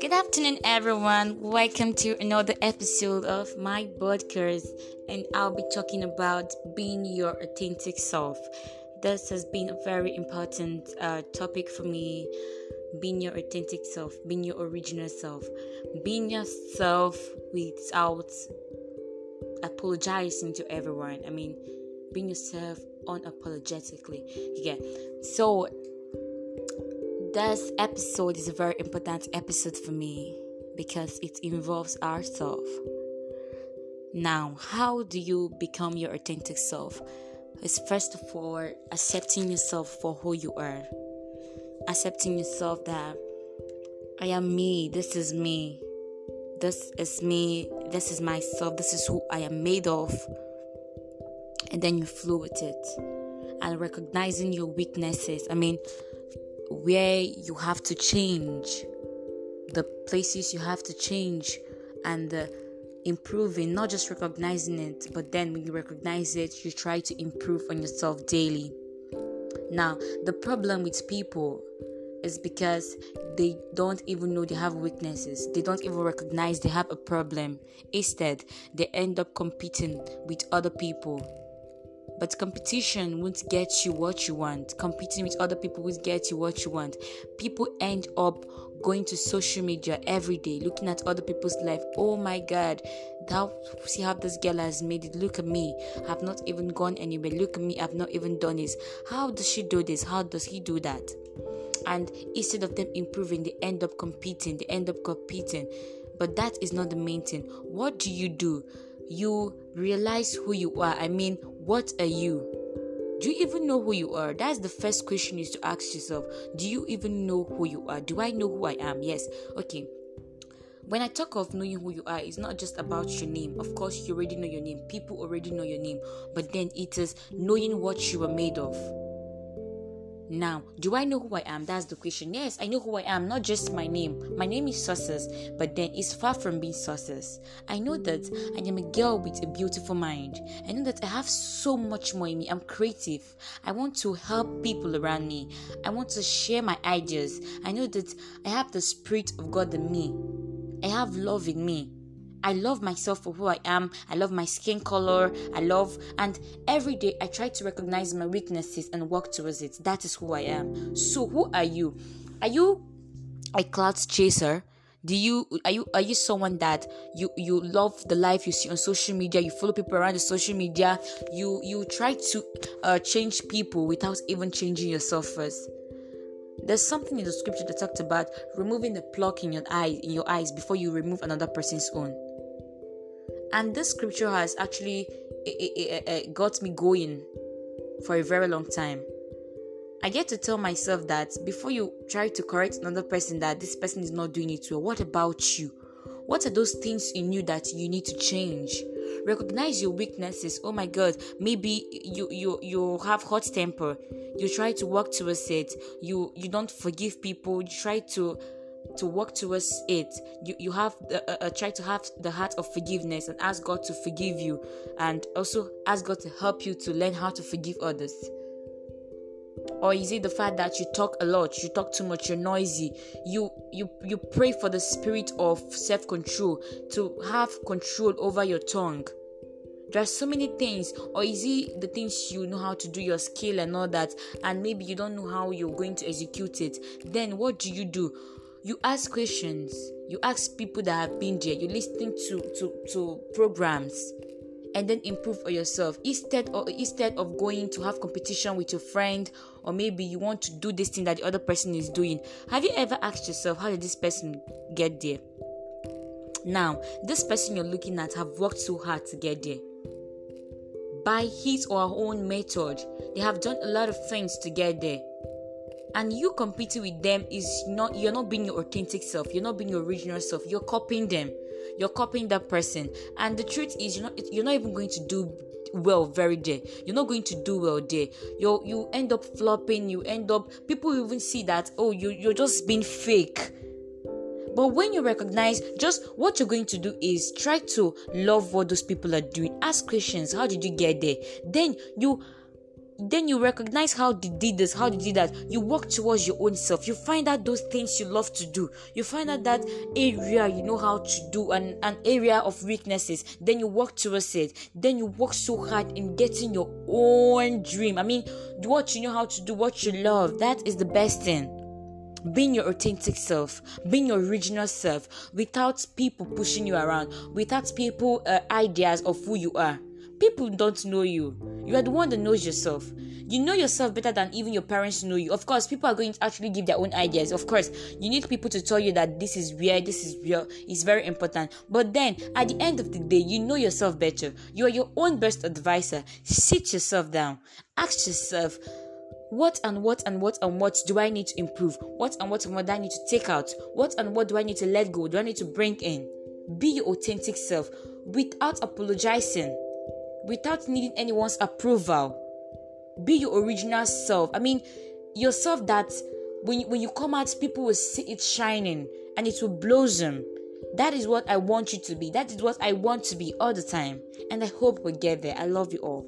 Good afternoon, everyone. Welcome to another episode of my podcast, and I'll be talking about being your authentic self. This has been a very important uh, topic for me. Being your authentic self, being your original self, being yourself without apologizing to everyone. I mean, being yourself unapologetically. Yeah. So this episode is a very important episode for me because it involves ourselves. Now, how do you become your authentic self? It's first of all accepting yourself for who you are. Accepting yourself that I am me, this is me, this is me, this is myself, this is who I am made of. And then you flow with it. And recognizing your weaknesses. I mean, where you have to change, the places you have to change, and the improving, not just recognizing it, but then when you recognize it, you try to improve on yourself daily. Now, the problem with people is because they don't even know they have weaknesses. They don't even recognize they have a problem. Instead, they end up competing with other people but competition won't get you what you want. Competing with other people won't get you what you want. People end up going to social media every day, looking at other people's life. Oh my God, that see how this girl has made it. Look at me. I've not even gone anywhere. Look at me. I've not even done this. How does she do this? How does he do that? And instead of them improving, they end up competing. They end up competing. But that is not the main thing. What do you do? You realize who you are. I mean, what are you? Do you even know who you are? That's the first question is to ask yourself. Do you even know who you are? Do I know who I am? Yes. Okay. When I talk of knowing who you are, it's not just about your name. Of course, you already know your name. People already know your name. But then it is knowing what you are made of. Now, do I know who I am? That's the question. Yes, I know who I am, not just my name. My name is Success, but then it's far from being Success. I know that I am a girl with a beautiful mind. I know that I have so much more in me. I'm creative. I want to help people around me. I want to share my ideas. I know that I have the Spirit of God in me. I have love in me. I love myself for who I am. I love my skin color. I love, and every day I try to recognize my weaknesses and work towards it. That is who I am. So, who are you? Are you a cloud chaser? Do you are you are you someone that you you love the life you see on social media? You follow people around the social media. You you try to uh, change people without even changing yourself first. There's something in the scripture that talked about removing the pluck in your eye in your eyes before you remove another person's own and this scripture has actually it, it, it, got me going for a very long time. I get to tell myself that before you try to correct another person that this person is not doing it well what about you? What are those things in you that you need to change? Recognize your weaknesses. Oh my god maybe you you you have hot temper. You try to work towards it. You you don't forgive people. You try to to work towards it you you have uh, uh, try to have the heart of forgiveness and ask god to forgive you and also ask god to help you to learn how to forgive others. Or is it the fact that you talk a lot you talk too much you're noisy you you you pray for the spirit of self-control to have control over your tongue? There are so many things. Or is it the things you know how to do your skill and all that and maybe you don't know how you're going to execute it? Then what do you do you ask questions. You ask people that have been there. You listening to to to programs and then improve on yourself. Instead instead of going to have competition with your friend or maybe you want to do this thing that the other person is doing have you ever asked yourself how did this person get there? Now this person you're looking at have worked so hard to get there. By his or her own method they have done a lot of things to get there and you competing with them is not you're not being your authentic self. You're not being your original self. You're copying them. You're copying that person. And the truth is you're not you're not even going to do well very day you're not going to do well there. You you end up flopping. You end up people even see that oh you you're just being fake. But when you recognize just what you're going to do is try to love what those people are doing. Ask questions. How did you get there? Then you then you recognize how they did this, how they did that. You work towards your own self. You find out those things you love to do. You find out that area you know how to do and an area of weaknesses. Then you work towards it. Then you work so hard in getting your own dream. I mean, what you know how to do, what you love. That is the best thing being your authentic self, being your original self, without people pushing you around, without people uh, ideas of who you are. People don't know you. You are the one that knows yourself. You know yourself better than even your parents know you. Of course, people are going to actually give their own ideas. Of course, you need people to tell you that this is weird, this is real, it's very important. But then, at the end of the day, you know yourself better. You are your own best advisor. Sit yourself down. Ask yourself, what and what and what and what do I need to improve? What and what and what do I need to take out? What and what do I need to let go? Do I need to bring in? Be your authentic self without apologizing without needing anyone's approval. Be your original self. I mean, yourself that when, when you come out, people will see it shining and it will blossom. That is what I want you to be. That is what I want to be all the time. And I hope we get there. I love you all.